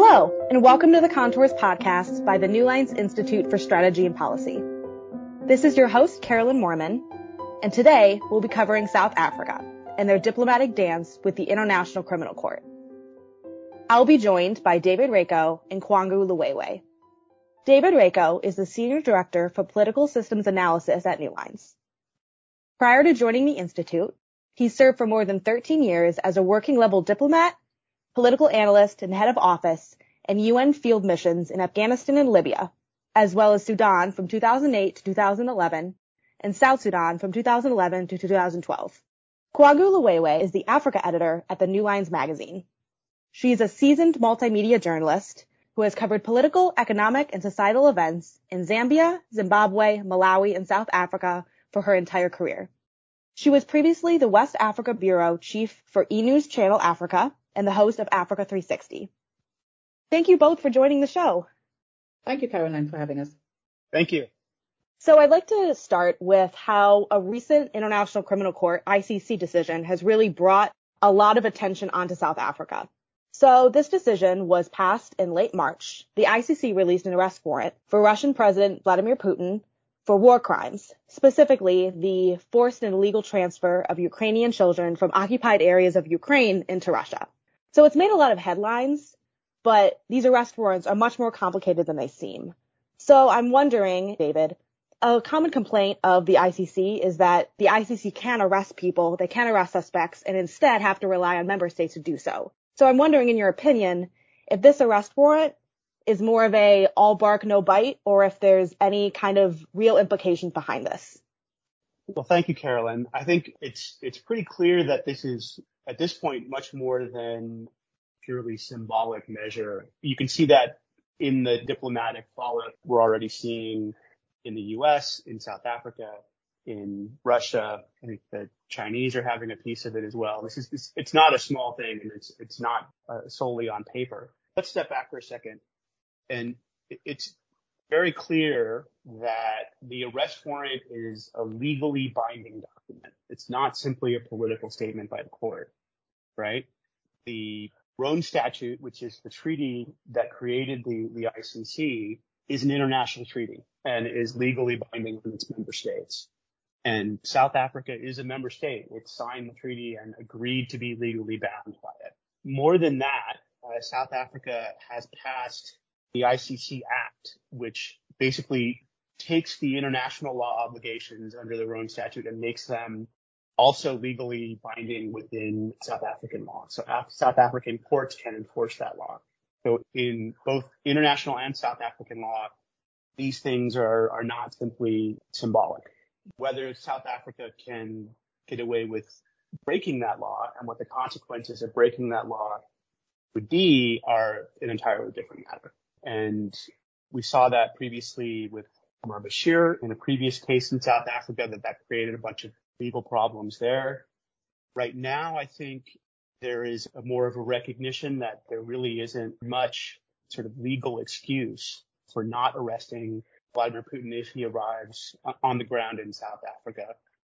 Hello, and welcome to the Contours podcast by the New Lines Institute for Strategy and Policy. This is your host, Carolyn Moorman, and today we'll be covering South Africa and their diplomatic dance with the International Criminal Court. I'll be joined by David Raikow and Kwangu Liwewe. David Raikow is the Senior Director for Political Systems Analysis at New Lines. Prior to joining the Institute, he served for more than 13 years as a working level diplomat political analyst and head of office in UN field missions in Afghanistan and Libya, as well as Sudan from 2008 to 2011 and South Sudan from 2011 to 2012. Kwangu Liwewe is the Africa editor at the New Lines magazine. She is a seasoned multimedia journalist who has covered political, economic, and societal events in Zambia, Zimbabwe, Malawi, and South Africa for her entire career. She was previously the West Africa Bureau Chief for E! News Channel Africa and the host of Africa 360. Thank you both for joining the show. Thank you, Caroline, for having us. Thank you. So I'd like to start with how a recent International Criminal Court ICC decision has really brought a lot of attention onto South Africa. So this decision was passed in late March. The ICC released an arrest warrant for Russian President Vladimir Putin for war crimes, specifically the forced and illegal transfer of Ukrainian children from occupied areas of Ukraine into Russia. So it's made a lot of headlines, but these arrest warrants are much more complicated than they seem. So I'm wondering, David, a common complaint of the ICC is that the ICC can arrest people, they can arrest suspects, and instead have to rely on member states to do so. So I'm wondering, in your opinion, if this arrest warrant is more of a all bark, no bite, or if there's any kind of real implications behind this. Well, thank you, Carolyn. I think it's it's pretty clear that this is at this point much more than purely symbolic measure. You can see that in the diplomatic fallout we're already seeing in the U.S., in South Africa, in Russia. I think the Chinese are having a piece of it as well. This is this, it's not a small thing, and it's it's not uh, solely on paper. Let's step back for a second, and it's very clear that the arrest warrant is a legally binding document. It's not simply a political statement by the court, right? The Rome Statute, which is the treaty that created the, ICC, is an international treaty and is legally binding on its member states. And South Africa is a member state. It signed the treaty and agreed to be legally bound by it. More than that, uh, South Africa has passed the ICC Act, which basically takes the international law obligations under the Rome Statute and makes them also legally binding within South African law. So South African courts can enforce that law. So in both international and South African law, these things are, are not simply symbolic. Whether South Africa can get away with breaking that law and what the consequences of breaking that law would be are an entirely different matter. And we saw that previously with Omar Bashir in a previous case in South Africa that that created a bunch of legal problems there. Right now, I think there is more of a recognition that there really isn't much sort of legal excuse for not arresting Vladimir Putin if he arrives on the ground in South Africa.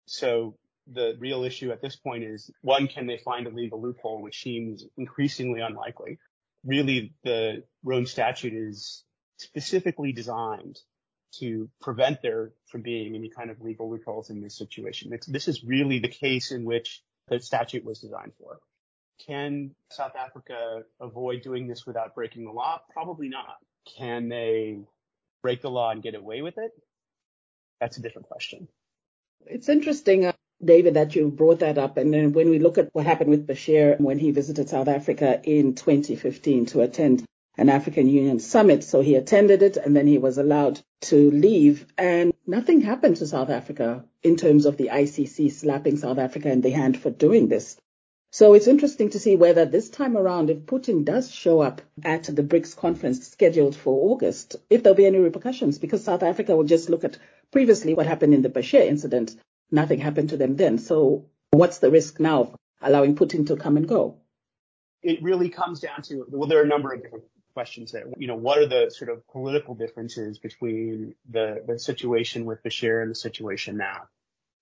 So the real issue at this point is one, can they find a legal loophole, which seems increasingly unlikely. Really, the Rome statute is specifically designed to prevent there from being any kind of legal loopholes in this situation. It's, this is really the case in which the statute was designed for. Can South Africa avoid doing this without breaking the law? Probably not. Can they break the law and get away with it? That's a different question. It's interesting, David, that you brought that up. And then when we look at what happened with Bashir when he visited South Africa in 2015 to attend an African Union summit. So he attended it and then he was allowed to leave and nothing happened to South Africa in terms of the ICC slapping South Africa in the hand for doing this. So it's interesting to see whether this time around, if Putin does show up at the BRICS conference scheduled for August, if there'll be any repercussions, because South Africa will just look at previously what happened in the Bashir incident. Nothing happened to them then. So what's the risk now of allowing Putin to come and go? It really comes down to, well, there are a number of different questions there. You know, what are the sort of political differences between the, the situation with Bashir and the situation now?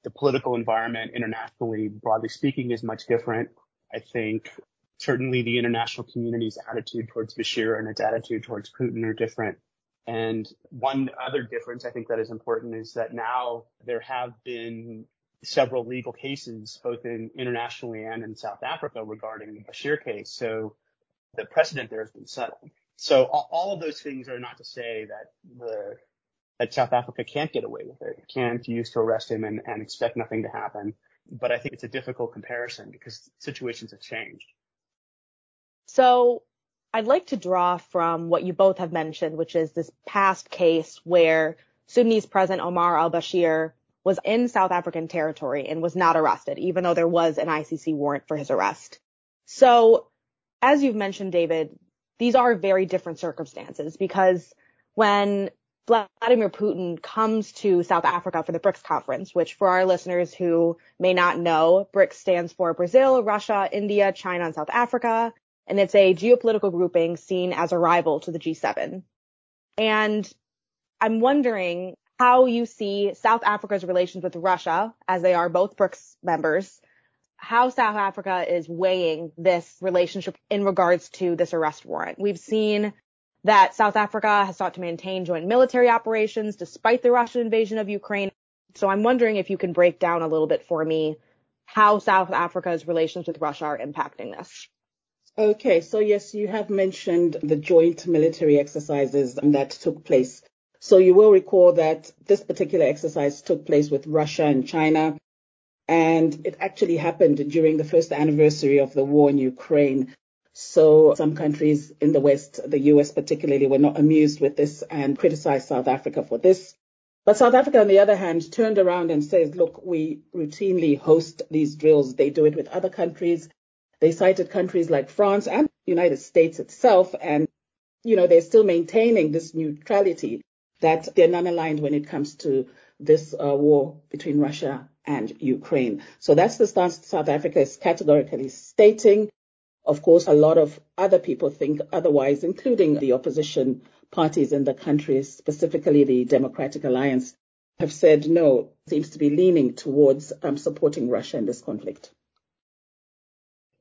the political environment internationally, broadly speaking, is much different. I think certainly the international community's attitude towards Bashir and its attitude towards Putin are different. And one other difference I think that is important is that now there have been several legal cases, both in internationally and in South Africa regarding the Bashir case. So the precedent there has been settled. So all of those things are not to say that the that South Africa can't get away with it, can't use to arrest him and, and expect nothing to happen. But I think it's a difficult comparison because situations have changed. So I'd like to draw from what you both have mentioned, which is this past case where Sudanese President Omar al-Bashir was in South African territory and was not arrested, even though there was an ICC warrant for his arrest. So as you've mentioned, David, these are very different circumstances because when Vladimir Putin comes to South Africa for the BRICS conference, which for our listeners who may not know, BRICS stands for Brazil, Russia, India, China, and South Africa. And it's a geopolitical grouping seen as a rival to the G7. And I'm wondering how you see South Africa's relations with Russia, as they are both BRICS members, how South Africa is weighing this relationship in regards to this arrest warrant. We've seen that South Africa has sought to maintain joint military operations despite the Russian invasion of Ukraine. So I'm wondering if you can break down a little bit for me how South Africa's relations with Russia are impacting this. Okay, so yes, you have mentioned the joint military exercises that took place. So you will recall that this particular exercise took place with Russia and China, and it actually happened during the first anniversary of the war in Ukraine. So some countries in the West, the US particularly, were not amused with this and criticized South Africa for this. But South Africa, on the other hand, turned around and says, look, we routinely host these drills. They do it with other countries. They cited countries like France and the United States itself. And, you know, they're still maintaining this neutrality that they're non-aligned when it comes to this uh, war between Russia and Ukraine. So that's the stance South Africa is categorically stating. Of course, a lot of other people think otherwise, including the opposition parties in the country, specifically the Democratic Alliance, have said no, seems to be leaning towards um, supporting Russia in this conflict.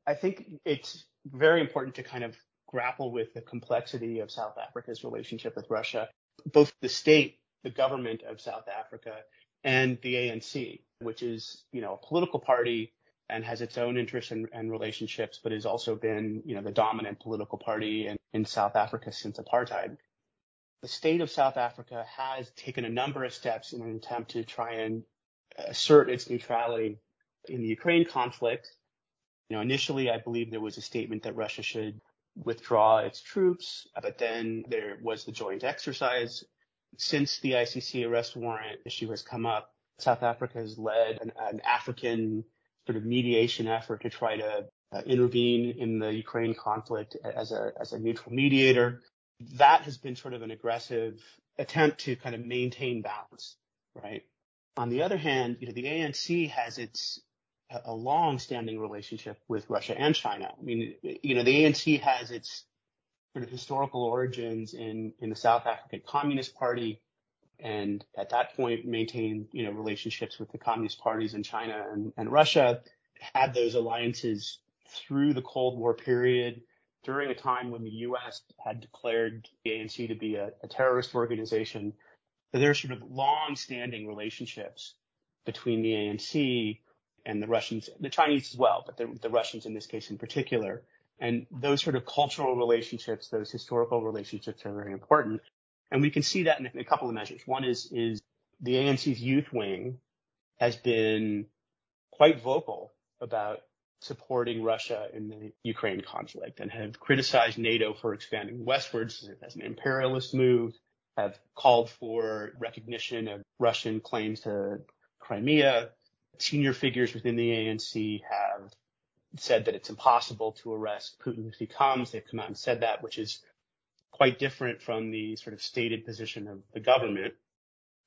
I think it's very important to kind of grapple with the complexity of South Africa's relationship with Russia. Both the state, the government of South Africa, and the ANC, which is, you know, a political party and has its own interests and, and, relationships, but has also been, you know, the dominant political party in, in South Africa since apartheid. The state of South Africa has taken a number of steps in an attempt to try and assert its neutrality in the Ukraine conflict. You know, initially, I believe there was a statement that Russia should withdraw its troops, but then there was the joint exercise. Since the ICC arrest warrant issue has come up, South Africa has led an, an African sort of mediation effort to try to uh, intervene in the Ukraine conflict as a as a neutral mediator. That has been sort of an aggressive attempt to kind of maintain balance, right? On the other hand, you know, the ANC has its a long-standing relationship with Russia and China. I mean, you know, the ANC has its sort of historical origins in the South African Communist Party, and at that point maintained, you know, relationships with the communist parties in China and, Russia, had those alliances through the Cold War period during a time when the U.S. had declared the ANC to be a, terrorist organization. There are sort of long-standing relationships between the ANC and the Russians, the Chinese as well, but the, the Russians in this case in particular. And those sort of cultural relationships, those historical relationships are very important. And we can see that in a couple of measures. One is, is the ANC's youth wing has been quite vocal about supporting Russia in the Ukraine conflict and have criticized NATO for expanding westwards as an imperialist move, have called for recognition of Russian claims to Crimea. Senior figures within the ANC have said that it's impossible to arrest Putin if he comes. They've come out and said that, which is quite different from the sort of stated position of the government.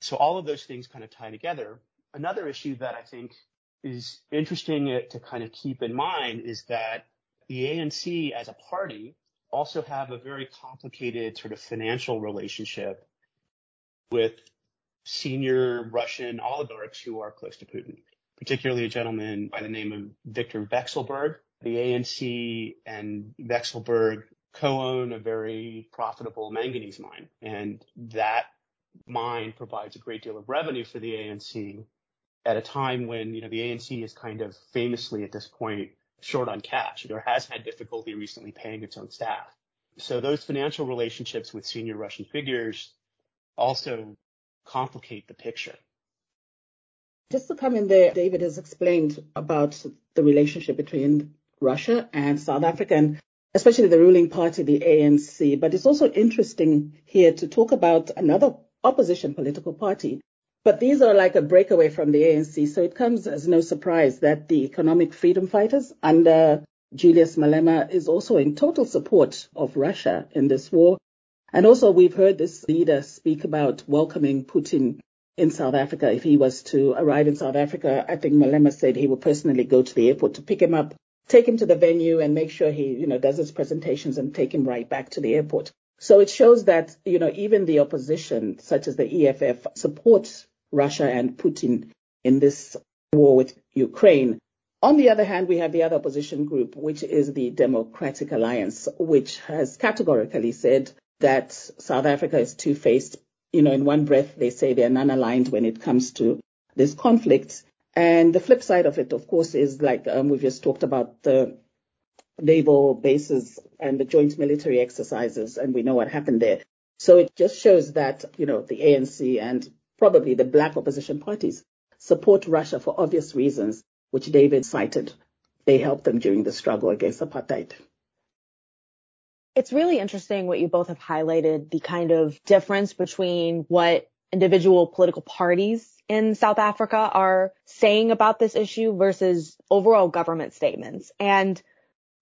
So all of those things kind of tie together. Another issue that I think is interesting to kind of keep in mind is that the ANC as a party also have a very complicated sort of financial relationship with senior Russian oligarchs who are close to Putin, particularly a gentleman by the name of Viktor Vekselberg, the ANC and Vekselberg co-own a very profitable manganese mine. And that mine provides a great deal of revenue for the ANC at a time when, you know, the ANC is kind of famously at this point short on cash or has had difficulty recently paying its own staff. So those financial relationships with senior Russian figures also complicate the picture. Just to come in there, David has explained about the relationship between Russia and South Africa, and especially the ruling party, the ANC. But it's also interesting here to talk about another opposition political party. But these are like a breakaway from the ANC. So it comes as no surprise that the economic freedom fighters under Julius Malema is also in total support of Russia in this war. And also we've heard this leader speak about welcoming Putin in South Africa. If he was to arrive in South Africa, I think Malema said he would personally go to the airport to pick him up, take him to the venue and make sure he, you know, does his presentations and take him right back to the airport. So it shows that, you know, even the opposition, such as the EFF, supports Russia and Putin in this war with Ukraine. On the other hand, we have the other opposition group, which is the Democratic Alliance, which has categorically said that South Africa is two-faced. You know, in one breath, they say they're non-aligned when it comes to this conflict. And the flip side of it, of course, is like um, we've just talked about the naval bases and the joint military exercises, and we know what happened there. So it just shows that, you know, the ANC and probably the black opposition parties support Russia for obvious reasons, which David cited. They helped them during the struggle against apartheid. It's really interesting what you both have highlighted the kind of difference between what individual political parties in South Africa are saying about this issue versus overall government statements. And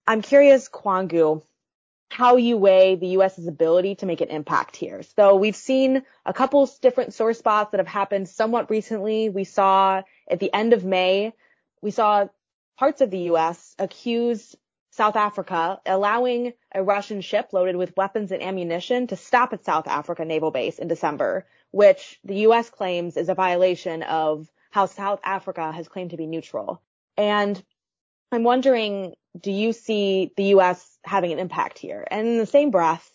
I'm curious, Kwangu, how you weigh the U.S.'s ability to make an impact here. So we've seen a couple different sore spots that have happened somewhat recently. We saw at the end of May, we saw parts of the U.S. accuse South Africa, allowing a Russian ship loaded with weapons and ammunition to stop at South Africa naval base in December, which the U.S. claims is a violation of how South Africa has claimed to be neutral. And I'm wondering, do you see the U.S. having an impact here? And in the same breath,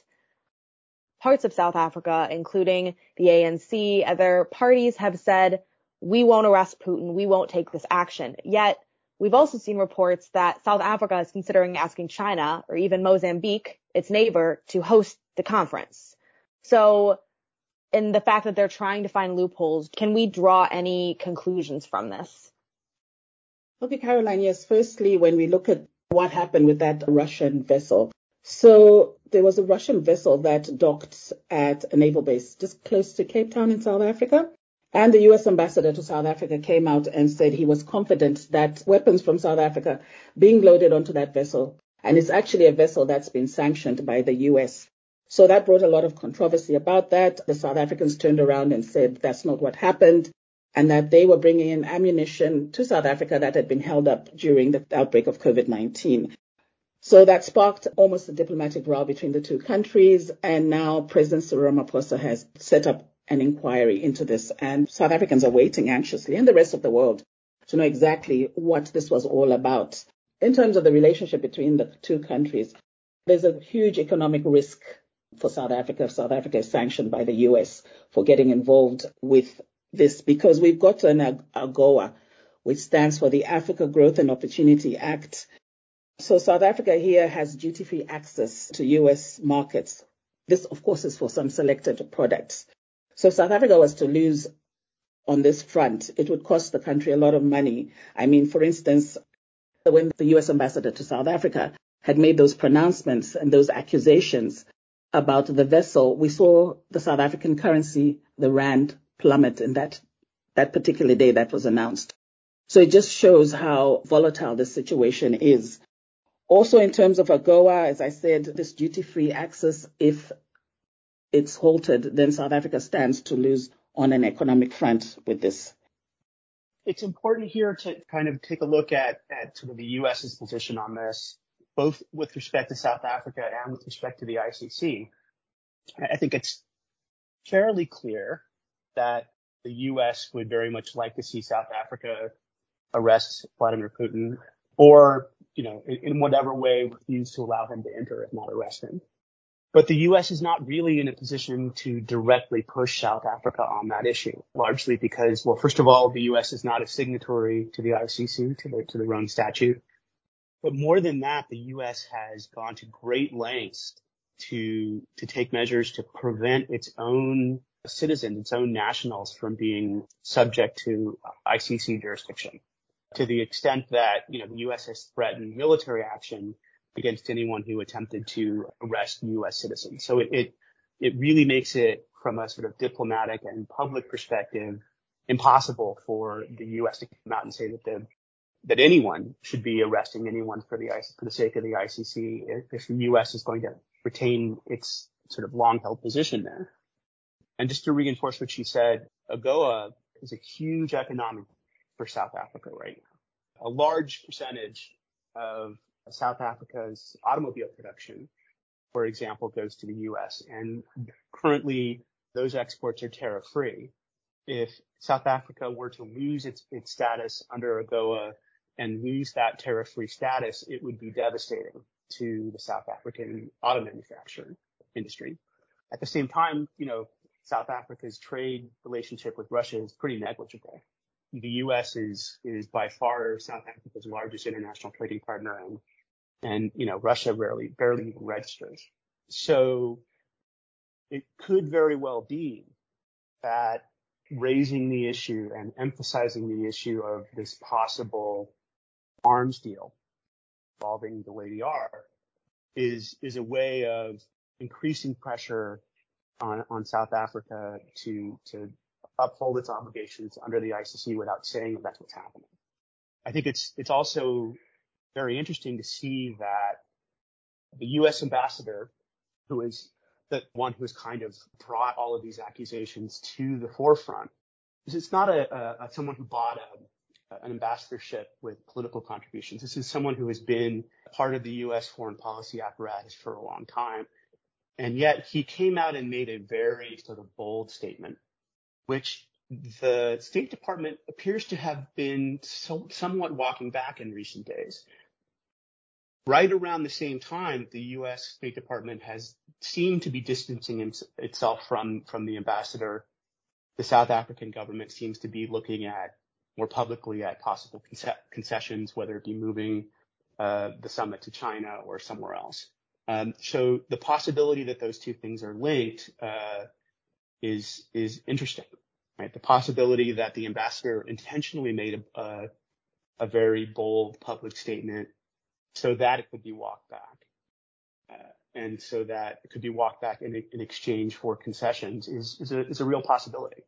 parts of South Africa, including the ANC, other parties have said, we won't arrest Putin. We won't take this action. Yet we've also seen reports that South Africa is considering asking China or even Mozambique, its neighbor, to host the conference. So in the fact that they're trying to find loopholes, can we draw any conclusions from this? Okay, Caroline, yes. Firstly, when we look at what happened with that Russian vessel. So there was a Russian vessel that docked at a naval base just close to Cape Town in South Africa. And the U.S. ambassador to South Africa came out and said he was confident that weapons from South Africa being loaded onto that vessel, and it's actually a vessel that's been sanctioned by the U.S. So that brought a lot of controversy about that. The South Africans turned around and said that's not what happened and that they were bringing in ammunition to South Africa that had been held up during the outbreak of COVID-19. So that sparked almost a diplomatic row between the two countries. And now President Cyril Ramaphosa has set up an inquiry into this. And South Africans are waiting anxiously and the rest of the world to know exactly what this was all about. In terms of the relationship between the two countries, there's a huge economic risk for South Africa. if South Africa is sanctioned by the US for getting involved with this because we've got an AGOA, which stands for the Africa Growth and Opportunity Act. So South Africa here has duty-free access to U.S. markets. This, of course, is for some selected products. So South Africa was to lose on this front. It would cost the country a lot of money. I mean, for instance, when the U.S. ambassador to South Africa had made those pronouncements and those accusations about the vessel, we saw the South African currency, the rand, plummet in that, that particular day that was announced. So it just shows how volatile this situation is. Also, in terms of AGOA, as I said, this duty-free access, if it's halted, then South Africa stands to lose on an economic front with this. It's important here to kind of take a look at, at sort of the U.S.'s position on this, both with respect to South Africa and with respect to the ICC. I think it's fairly clear that the U.S. would very much like to see South Africa arrest Vladimir Putin or you know, in, in whatever way refuse to allow him to enter, if not arrest him. But the U.S. is not really in a position to directly push South Africa on that issue, largely because, well, first of all, the U.S. is not a signatory to the ICC, to the, to the Rome Statute. But more than that, the U.S. has gone to great lengths to, to take measures to prevent its own citizens, its own nationals from being subject to ICC jurisdiction to the extent that, you know, the U.S. has threatened military action against anyone who attempted to arrest U.S. citizens. So it, it, it really makes it from a sort of diplomatic and public perspective impossible for the U.S. to come out and say that the that anyone should be arresting anyone for the for the sake of the ICC if, if the U.S. is going to retain its sort of long held position there. And just to reinforce what she said, AGOA is a huge economic for South Africa right now. A large percentage of South Africa's automobile production, for example, goes to the U.S. and currently those exports are tariff free. If South Africa were to lose its, status under AGOA and lose that tariff free status, it would be devastating to the South African auto manufacturing industry. At the same time, you know, South Africa's trade relationship with Russia is pretty negligible. The U.S. is is by far South Africa's largest international trading partner, and and you know Russia rarely barely even registers. So it could very well be that raising the issue and emphasizing the issue of this possible arms deal involving the Lady R is is a way of increasing pressure on, on South Africa to to uphold its obligations under the ICC without saying that that's what's happening. I think it's it's also very interesting to see that the U.S. ambassador, who is the one who has kind of brought all of these accusations to the forefront, is it's not a, a, a someone who bought a, an ambassadorship with political contributions. This is someone who has been part of the U.S. foreign policy apparatus for a long time. And yet he came out and made a very sort of bold statement, which the State Department appears to have been so, somewhat walking back in recent days. Right around the same time, the U.S. State Department has seemed to be distancing itself from, from the ambassador. The South African government seems to be looking at more publicly at possible concessions, whether it be moving uh, the summit to China or somewhere else. Um, so the possibility that those two things are linked uh, is is interesting, right? The possibility that the ambassador intentionally made a, a, a very bold public statement so that it could be walked back, uh, and so that it could be walked back in, in exchange for concessions is is a, is a real possibility.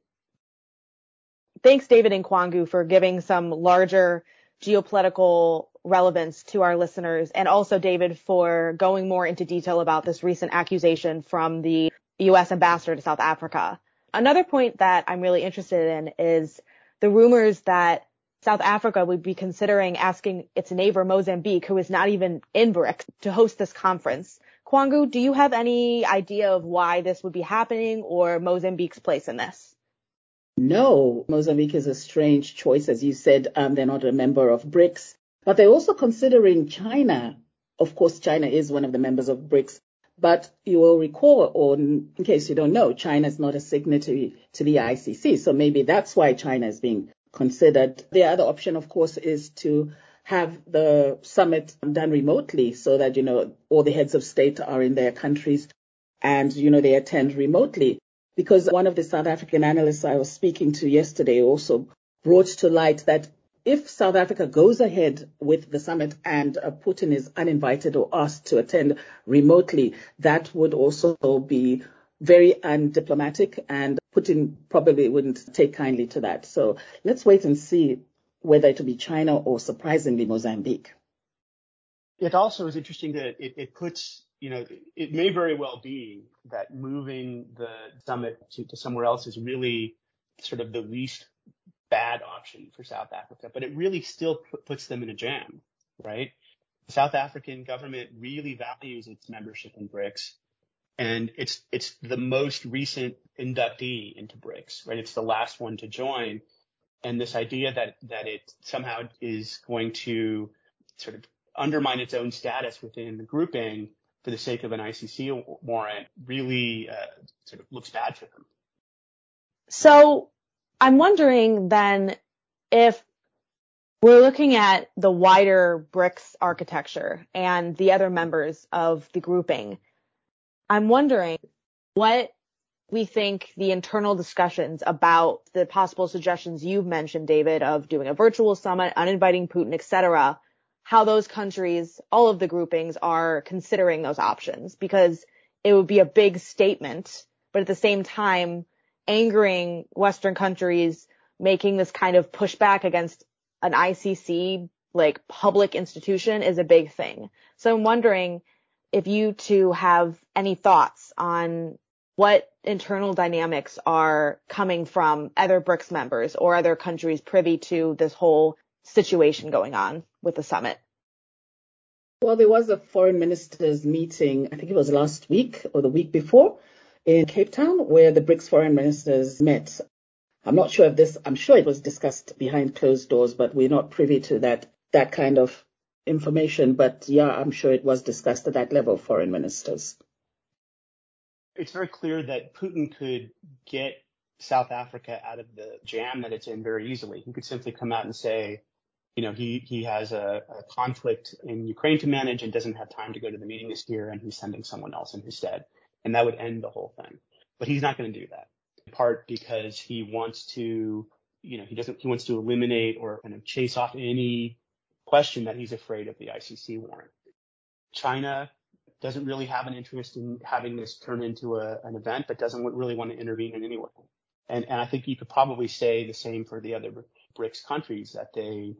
Thanks, David and Kwangu, for giving some larger geopolitical relevance to our listeners and also David for going more into detail about this recent accusation from the US ambassador to South Africa. Another point that I'm really interested in is the rumors that South Africa would be considering asking its neighbor Mozambique, who is not even in BRICS, to host this conference. Kwangu, do you have any idea of why this would be happening or Mozambique's place in this? No, Mozambique is a strange choice. As you said, um, they're not a member of BRICS, but they're also considering China. Of course, China is one of the members of BRICS, but you will recall, or in case you don't know, China is not a signatory to the ICC. So maybe that's why China is being considered. The other option, of course, is to have the summit done remotely so that, you know, all the heads of state are in their countries and, you know, they attend remotely because one of the South African analysts I was speaking to yesterday also brought to light that if South Africa goes ahead with the summit and uh, Putin is uninvited or asked to attend remotely, that would also be very undiplomatic and Putin probably wouldn't take kindly to that. So let's wait and see whether it will be China or surprisingly Mozambique. It also is interesting that it, it puts you know, it may very well be that moving the summit to, to somewhere else is really sort of the least bad option for South Africa, but it really still puts them in a jam, right? South African government really values its membership in BRICS, and it's it's the most recent inductee into BRICS, right? It's the last one to join, and this idea that that it somehow is going to sort of undermine its own status within the grouping for the sake of an ICC warrant really uh, sort of looks bad for them. So I'm wondering then if we're looking at the wider BRICS architecture and the other members of the grouping. I'm wondering what we think the internal discussions about the possible suggestions you've mentioned, David, of doing a virtual summit, uninviting Putin, etc., how those countries, all of the groupings are considering those options because it would be a big statement, but at the same time, angering Western countries, making this kind of pushback against an ICC like public institution is a big thing. So I'm wondering if you two have any thoughts on what internal dynamics are coming from other BRICS members or other countries privy to this whole situation going on with the summit? Well, there was a foreign ministers meeting, I think it was last week or the week before in Cape Town, where the BRICS foreign ministers met. I'm not sure if this, I'm sure it was discussed behind closed doors, but we're not privy to that, that kind of information. But yeah, I'm sure it was discussed at that level, foreign ministers it's very clear that Putin could get South Africa out of the jam that it's in very easily. He could simply come out and say, you know, he, he has a, a conflict in Ukraine to manage and doesn't have time to go to the meeting this year and he's sending someone else in his stead. And that would end the whole thing. But he's not going to do that. In part because he wants to, you know, he doesn't, he wants to eliminate or kind of chase off any question that he's afraid of the ICC warrant. China doesn't really have an interest in having this turn into a, an event, but doesn't really want to intervene in any way. And, and I think you could probably say the same for the other BRICS countries that they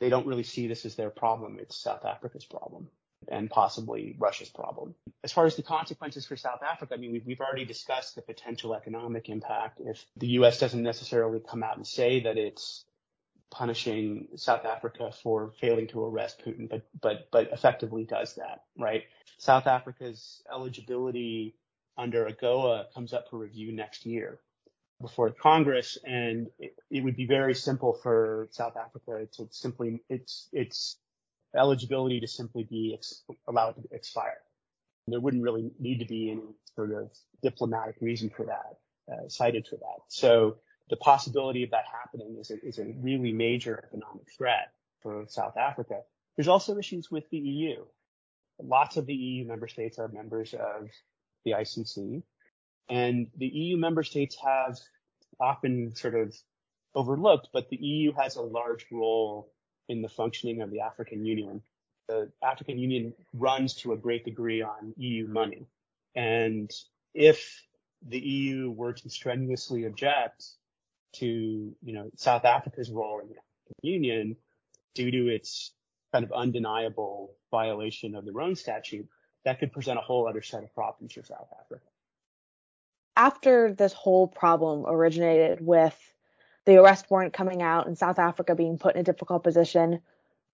they don't really see this as their problem. It's South Africa's problem and possibly Russia's problem. As far as the consequences for South Africa, I mean, we've, we've already discussed the potential economic impact if the U.S. doesn't necessarily come out and say that it's punishing South Africa for failing to arrest Putin, but but but effectively does that, right? South Africa's eligibility under AGOA comes up for review next year before Congress, and it, it would be very simple for South Africa to simply its its eligibility to simply be ex- allowed to expire. There wouldn't really need to be any sort of diplomatic reason for that, uh, cited for that. So the possibility of that happening is a, is a really major economic threat for South Africa. There's also issues with the EU. Lots of the EU member states are members of the ICC, and the EU member states have often sort of overlooked, but the EU has a large role in the functioning of the African Union. The African Union runs to a great degree on EU money. And if the EU were to strenuously object to, you know, South Africa's role in the African Union due to its kind of undeniable violation of the Rome Statute, that could present a whole other set of problems for South Africa. After this whole problem originated with the arrest warrant coming out and South Africa being put in a difficult position,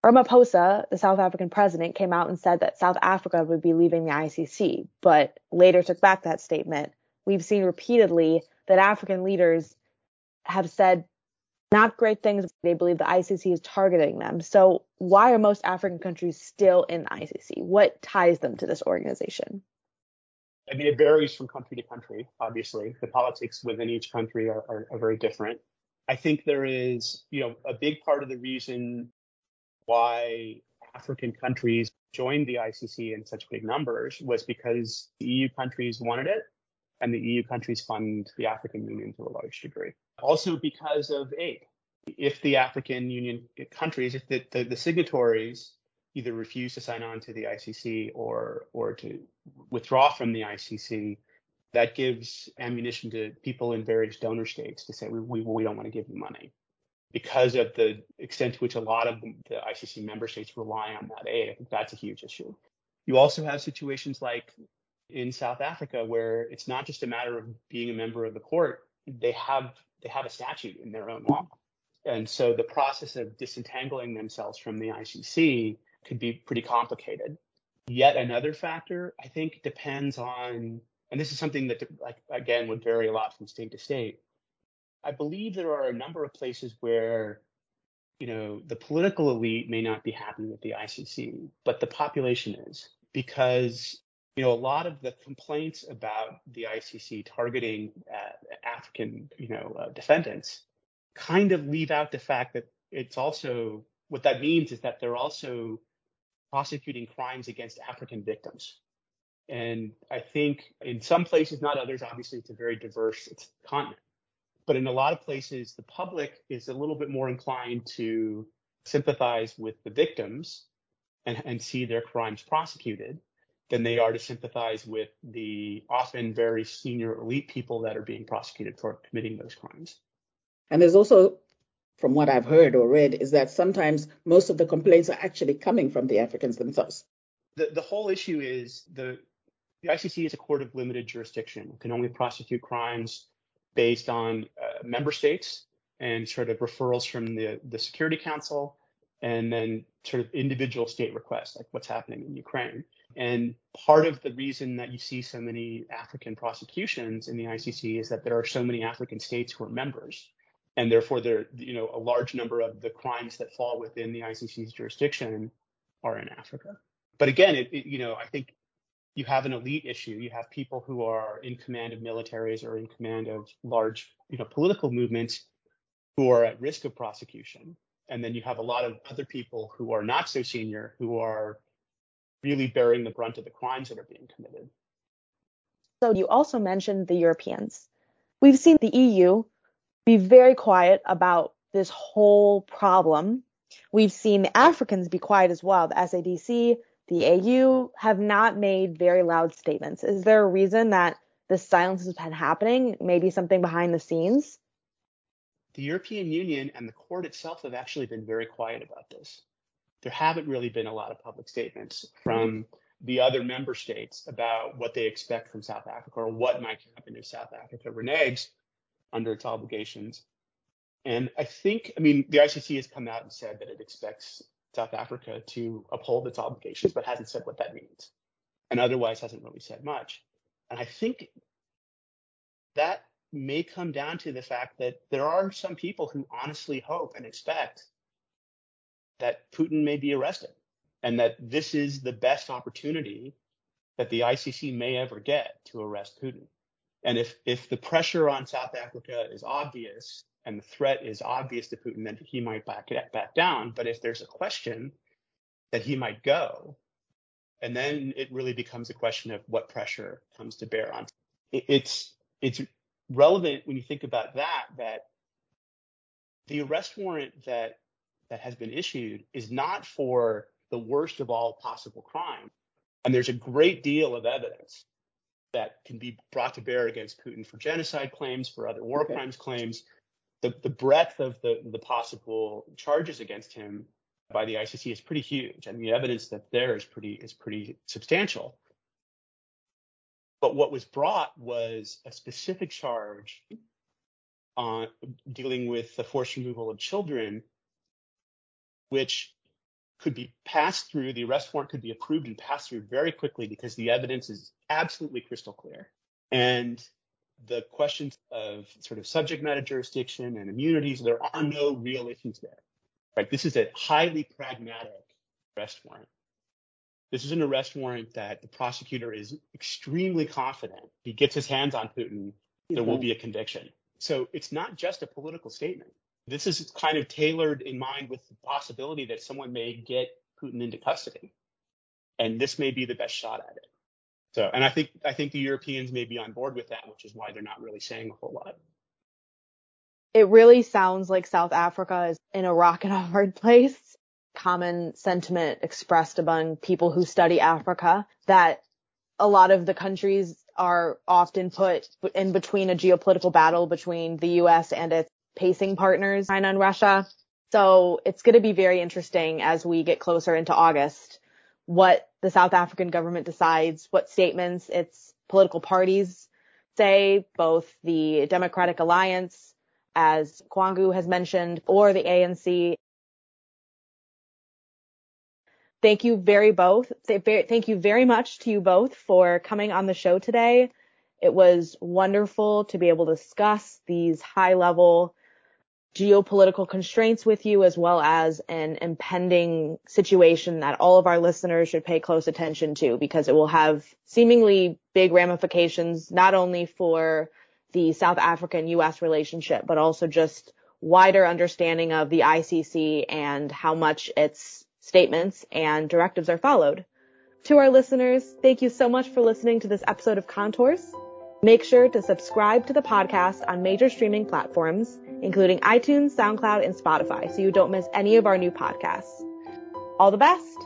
Ramaphosa, the South African president, came out and said that South Africa would be leaving the ICC, but later took back that statement. We've seen repeatedly that African leaders have said not great things. They believe the ICC is targeting them. So why are most African countries still in the ICC? What ties them to this organization? I mean, it varies from country to country, obviously. The politics within each country are, are, are very different. I think there is, you know, a big part of the reason why African countries joined the ICC in such big numbers was because the EU countries wanted it and the EU countries fund the African Union to a large degree. Also because of aid. If the African Union countries, if the, the, the signatories either refuse to sign on to the ICC or or to withdraw from the ICC, that gives ammunition to people in various donor states to say we we, we don't want to give you money because of the extent to which a lot of the, ICC member states rely on that aid. I think that's a huge issue. You also have situations like in South Africa where it's not just a matter of being a member of the court. They have they have a statute in their own law. And so the process of disentangling themselves from the ICC could be pretty complicated. Yet another factor, I think, depends on, and this is something that, like, again, would vary a lot from state to state. I believe there are a number of places where you know, the political elite may not be happy with the ICC, but the population is because, you know, a lot of the complaints about the ICC targeting uh, African, you know, uh, defendants kind of leave out the fact that it's also what that means is that they're also prosecuting crimes against African victims. And I think in some places, not others, obviously it's a very diverse continent. But in a lot of places, the public is a little bit more inclined to sympathize with the victims and, and see their crimes prosecuted than they are to sympathize with the often very senior elite people that are being prosecuted for committing those crimes. And there's also, from what I've heard or read, is that sometimes most of the complaints are actually coming from the Africans themselves. The, the whole issue is the, the ICC is a court of limited jurisdiction, it can only prosecute crimes based on uh, member states and sort of referrals from the, the Security Council and then sort of individual state requests, like what's happening in Ukraine. And part of the reason that you see so many African prosecutions in the ICC is that there are so many African states who are members. And therefore, there, you know, a large number of the crimes that fall within the ICC's jurisdiction are in Africa. But again, it, it, you know, I think you have an elite issue. You have people who are in command of militaries or in command of large, you know, political movements who are at risk of prosecution. And then you have a lot of other people who are not so senior who are really bearing the brunt of the crimes that are being committed. So you also mentioned the Europeans. We've seen the EU be very quiet about this whole problem. We've seen the Africans be quiet as well. The SADC, the AU have not made very loud statements. Is there a reason that this silence has been happening? Maybe something behind the scenes? The European Union and the court itself have actually been very quiet about this. There haven't really been a lot of public statements from the other member states about what they expect from South Africa or what might happen if South Africa reneges under its obligations. And I think, I mean, the ICC has come out and said that it expects South Africa to uphold its obligations, but hasn't said what that means, and otherwise hasn't really said much. And I think that may come down to the fact that there are some people who honestly hope and expect that Putin may be arrested and that this is the best opportunity that the ICC may ever get to arrest Putin. And if, if the pressure on South Africa is obvious and the threat is obvious to Putin, then he might back back down. But if there's a question that he might go, and then it really becomes a question of what pressure comes to bear on. It's it's relevant when you think about that that the arrest warrant that that has been issued is not for the worst of all possible crime, and there's a great deal of evidence that can be brought to bear against Putin for genocide claims, for other war crimes claims, the, the breadth of the, the possible charges against him by the ICC is pretty huge, and the evidence that there is pretty is pretty substantial. But what was brought was a specific charge on dealing with the forced removal of children, which could be passed through. The arrest warrant could be approved and passed through very quickly because the evidence is absolutely crystal clear. And the questions of sort of subject matter jurisdiction and immunities, there are no real issues there. This is a highly pragmatic arrest warrant. This is an arrest warrant that the prosecutor is extremely confident he gets his hands on Putin, there will be a conviction. So it's not just a political statement. This is kind of tailored in mind with the possibility that someone may get Putin into custody. And this may be the best shot at it. So, and I think I think the Europeans may be on board with that, which is why they're not really saying a whole lot. It really sounds like South Africa is in a rock and a hard place. Common sentiment expressed among people who study Africa that a lot of the countries are often put in between a geopolitical battle between the US and its pacing partners, China and Russia. So it's going to be very interesting as we get closer into August what the South African government decides, what statements its political parties say, both the Democratic Alliance, as Kwangu has mentioned, or the ANC. Thank you very both. Thank you very much to you both for coming on the show today. It was wonderful to be able to discuss these high level geopolitical constraints with you as well as an impending situation that all of our listeners should pay close attention to because it will have seemingly big ramifications not only for the South African US relationship, but also just wider understanding of the ICC and how much its statements and directives are followed. To our listeners, thank you so much for listening to this episode of Contours. Make sure to subscribe to the podcast on major streaming platforms, including iTunes, SoundCloud, and Spotify, so you don't miss any of our new podcasts. All the best!